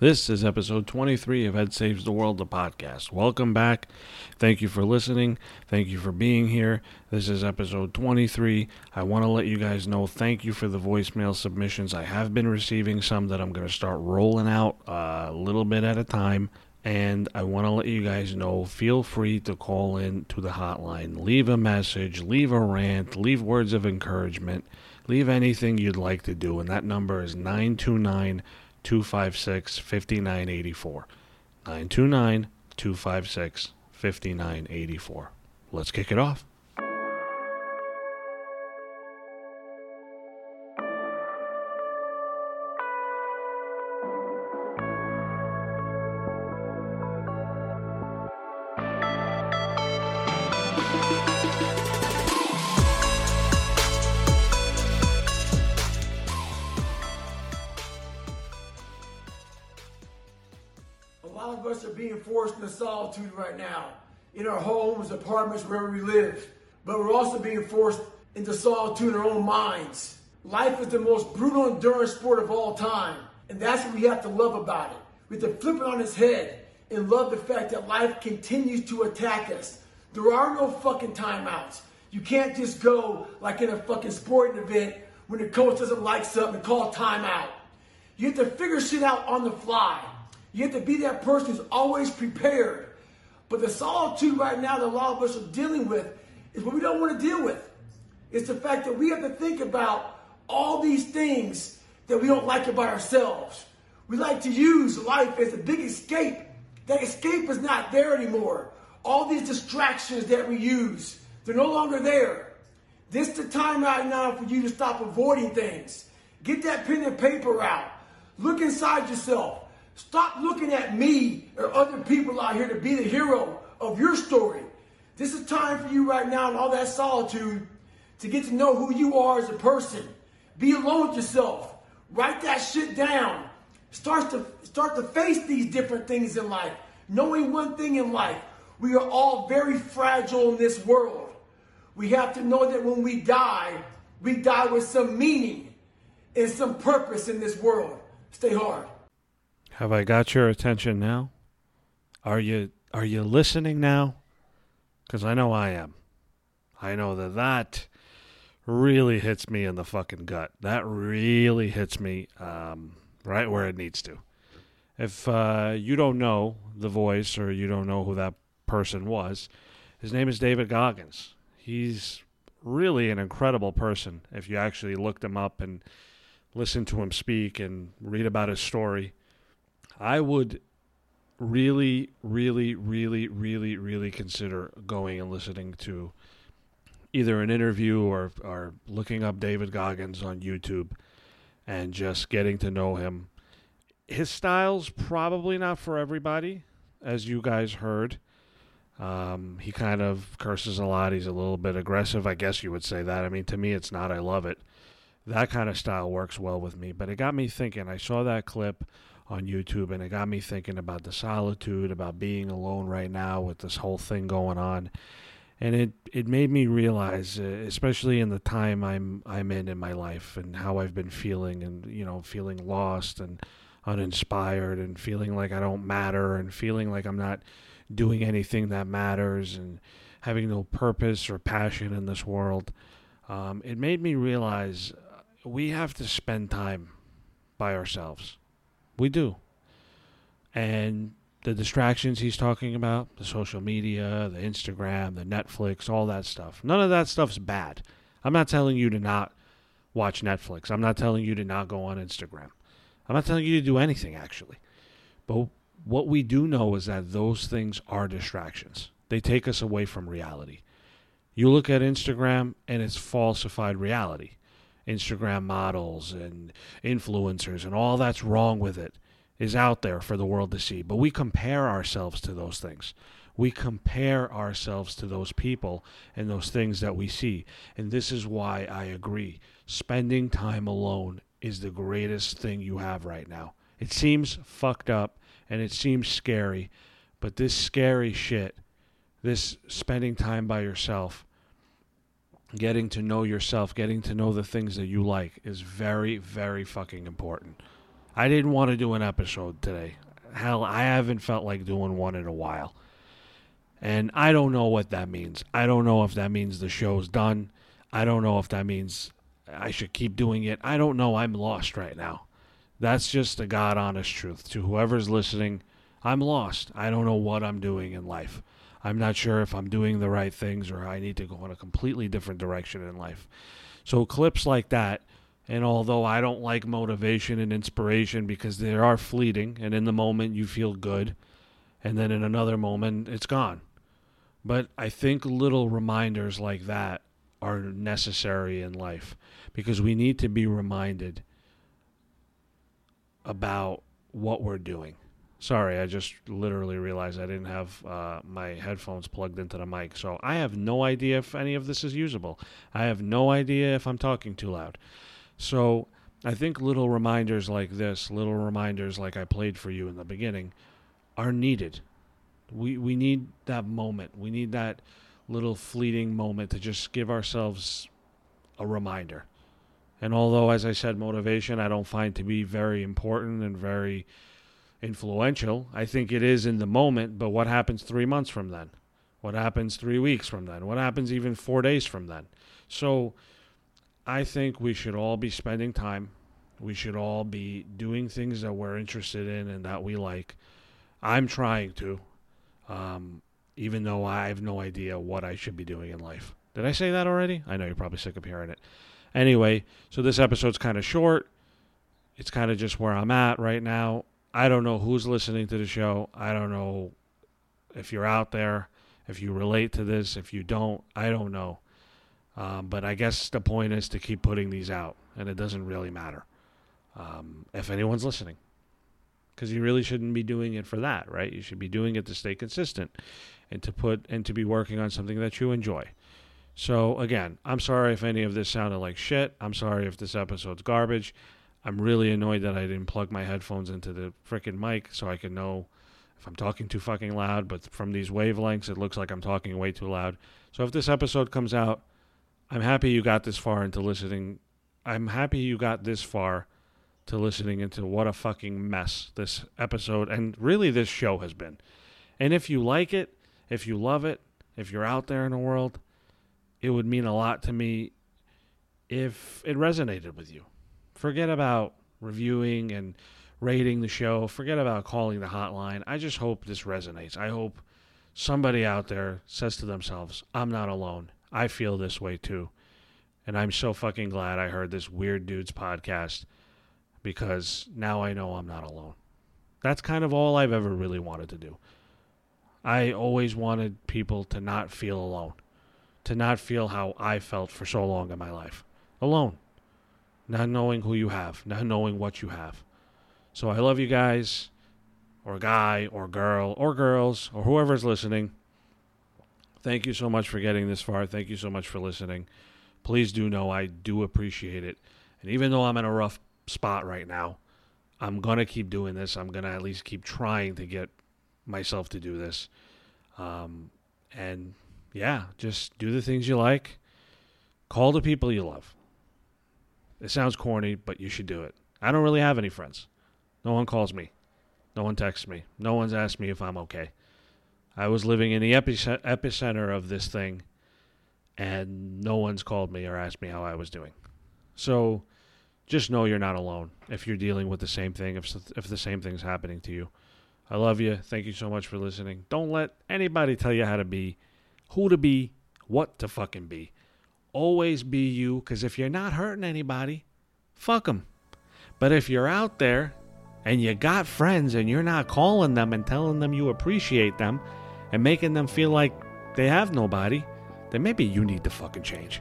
This is episode 23 of Ed Saves the World, the podcast. Welcome back. Thank you for listening. Thank you for being here. This is episode 23. I want to let you guys know thank you for the voicemail submissions. I have been receiving some that I'm going to start rolling out uh, a little bit at a time. And I want to let you guys know feel free to call in to the hotline. Leave a message, leave a rant, leave words of encouragement, leave anything you'd like to do. And that number is 929- 256 5984. 929 256 5984. Let's kick it off. Solitude right now in our homes, apartments, wherever we live. But we're also being forced into solitude in our own minds. Life is the most brutal endurance sport of all time. And that's what we have to love about it. We have to flip it on its head and love the fact that life continues to attack us. There are no fucking timeouts. You can't just go like in a fucking sporting event when the coach doesn't like something and call timeout. You have to figure shit out on the fly. You have to be that person who's always prepared. But the solitude right now that a lot of us are dealing with is what we don't want to deal with. It's the fact that we have to think about all these things that we don't like about ourselves. We like to use life as a big escape. That escape is not there anymore. All these distractions that we use, they're no longer there. This is the time right now for you to stop avoiding things. Get that pen and paper out. Look inside yourself. Stop looking at me or other people out here to be the hero of your story. This is time for you right now in all that solitude to get to know who you are as a person. Be alone with yourself. Write that shit down. Start to start to face these different things in life. Knowing one thing in life, we are all very fragile in this world. We have to know that when we die, we die with some meaning and some purpose in this world. Stay hard. Have I got your attention now? Are you are you listening now? Cuz I know I am. I know that that really hits me in the fucking gut. That really hits me um, right where it needs to. If uh, you don't know the voice or you don't know who that person was, his name is David Goggins. He's really an incredible person if you actually looked him up and listen to him speak and read about his story. I would really, really, really, really, really consider going and listening to either an interview or or looking up David Goggins on YouTube and just getting to know him. His style's probably not for everybody, as you guys heard. Um, he kind of curses a lot. He's a little bit aggressive, I guess you would say that. I mean, to me, it's not. I love it. That kind of style works well with me. But it got me thinking. I saw that clip on YouTube, and it got me thinking about the solitude, about being alone right now with this whole thing going on, and it it made me realize, uh, especially in the time I'm I'm in in my life, and how I've been feeling, and you know, feeling lost and uninspired, and feeling like I don't matter, and feeling like I'm not doing anything that matters, and having no purpose or passion in this world. Um, it made me realize uh, we have to spend time by ourselves we do. And the distractions he's talking about, the social media, the Instagram, the Netflix, all that stuff. None of that stuff's bad. I'm not telling you to not watch Netflix. I'm not telling you to not go on Instagram. I'm not telling you to do anything actually. But what we do know is that those things are distractions. They take us away from reality. You look at Instagram and it's falsified reality. Instagram models and influencers and all that's wrong with it is out there for the world to see. But we compare ourselves to those things. We compare ourselves to those people and those things that we see. And this is why I agree. Spending time alone is the greatest thing you have right now. It seems fucked up and it seems scary, but this scary shit, this spending time by yourself, getting to know yourself, getting to know the things that you like is very, very fucking important. I didn't want to do an episode today. Hell, I haven't felt like doing one in a while. And I don't know what that means. I don't know if that means the show's done. I don't know if that means I should keep doing it. I don't know. I'm lost right now. That's just the God honest truth. To whoever's listening, I'm lost. I don't know what I'm doing in life. I'm not sure if I'm doing the right things or I need to go in a completely different direction in life. So, clips like that, and although I don't like motivation and inspiration because they are fleeting, and in the moment you feel good, and then in another moment it's gone. But I think little reminders like that are necessary in life because we need to be reminded about what we're doing. Sorry, I just literally realized I didn't have uh, my headphones plugged into the mic. So I have no idea if any of this is usable. I have no idea if I'm talking too loud. So I think little reminders like this, little reminders like I played for you in the beginning, are needed. We, we need that moment. We need that little fleeting moment to just give ourselves a reminder. And although, as I said, motivation I don't find to be very important and very influential, I think it is in the moment. But what happens three months from then? What happens three weeks from then? What happens even four days from then? So I think we should all be spending time. We should all be doing things that we're interested in and that we like. I'm trying to, um, even though I have no idea what I should be doing in life. Did I say that already? I know you're probably sick of hearing it. Anyway, so this episode's kind of short. It's kind of just where I'm at right now. I don't know who's listening to the show. I don't know if you're out there, if you relate to this, if you don't, I don't know. Um, but I guess the point is to keep putting these out, and it doesn't really matter um, if anyone's listening. Because you really shouldn't be doing it for that, right? You should be doing it to stay consistent and to put and to be working on something that you enjoy. So again, I'm sorry if any of this sounded like shit. I'm sorry if this episode's garbage. I'm really annoyed that I didn't plug my headphones into the freaking mic so I can know if I'm talking too fucking loud, but from these wavelengths, it looks like I'm talking way too loud. So if this episode comes out, I'm happy you got this far into listening. I'm happy you got this far to listening into what a fucking mess this episode and really this show has been. And if you like it, if you love it, if you're out there in the world, it would mean a lot to me if it resonated with you. Forget about reviewing and rating the show. Forget about calling the hotline. I just hope this resonates. I hope somebody out there says to themselves, I'm not alone. I feel this way too. And I'm so fucking glad I heard this weird dude's podcast because now I know I'm not alone. That's kind of all I've ever really wanted to do. I always wanted people to not feel alone to not feel how I felt for so long in my life alone, not knowing who you have, not knowing what you have. So I love you guys, or guy, or girl, or girls, or whoever's listening. Thank you so much for getting this far. Thank you so much for listening. Please do know I do appreciate it. And even though I'm in a rough spot right now, I'm going to keep doing this. I'm going to at least keep trying to get myself to do this. Um, and yeah, just do the things you like. Call the people you love. It sounds corny, but you should do it. I don't really have any friends. No one calls me. No one texts me. No one's asked me if I'm okay. I was living in the epicenter of this thing, and no one's called me or asked me how I was doing. So just know you're not alone if you're dealing with the same thing, if, if the same thing's happening to you. I love you. Thank you so much for listening. Don't let anybody tell you how to be who to be, what to fucking be. Always be you, because if you're not hurting anybody, fuck them. But if you're out there and you got friends and you're not calling them and telling them you appreciate them and making them feel like they have nobody, then maybe you need to fucking change.